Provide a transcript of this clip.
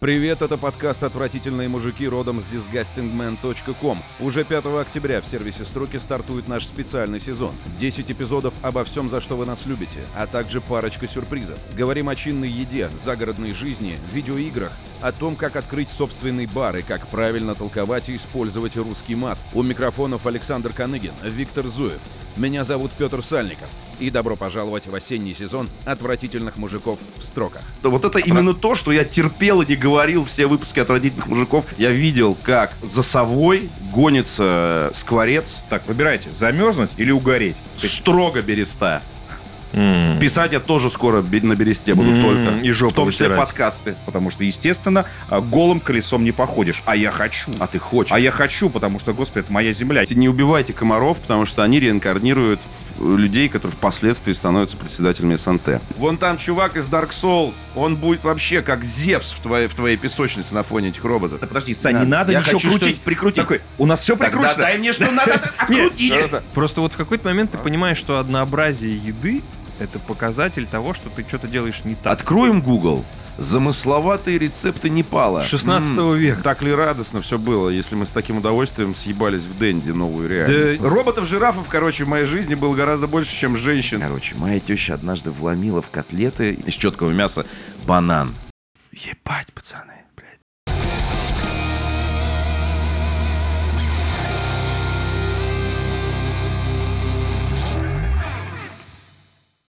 Привет, это подкаст «Отвратительные мужики» родом с disgustingman.com. Уже 5 октября в сервисе «Строки» стартует наш специальный сезон. 10 эпизодов обо всем, за что вы нас любите, а также парочка сюрпризов. Говорим о чинной еде, загородной жизни, видеоиграх, о том, как открыть собственный бар и как правильно толковать и использовать русский мат. У микрофонов Александр Каныгин, Виктор Зуев. Меня зовут Петр Сальников. И добро пожаловать в осенний сезон «Отвратительных мужиков в строках». Вот это именно то, что я терпел и не говорил все выпуски отвратительных мужиков. Я видел, как за совой гонится скворец. Так, выбирайте, замерзнуть или угореть. Строго береста. Писать я тоже скоро на бересте буду М, только. и жопу В том числе вытирать. подкасты. Потому что, естественно, а, голым колесом не походишь. А я хочу. А ты хочешь. А я хочу, потому что, господи, это моя земля. Не убивайте комаров, потому что они реинкарнируют людей, которые впоследствии становятся председателями СНТ. Вон там чувак из Dark Souls. Он будет вообще как Зевс в твоей, в твоей песочнице на фоне этих роботов. Да подожди, Сань, Да. не надо Я ничего хочу крутить. прикрутить. Такой, у нас все Тогда прикручено. дай мне что надо открутить. Просто вот в какой-то момент ты понимаешь, что однообразие еды это показатель того, что ты что-то делаешь не так. Откроем Google. Замысловатые рецепты Непала. 16 М, века. Так ли радостно все было, если мы с таким удовольствием съебались в Дэнди новую реальность? Да- Роботов-жирафов, короче, в моей жизни было гораздо больше, чем женщин. Короче, моя теща однажды вломила в котлеты из четкого мяса банан. Ебать, пацаны.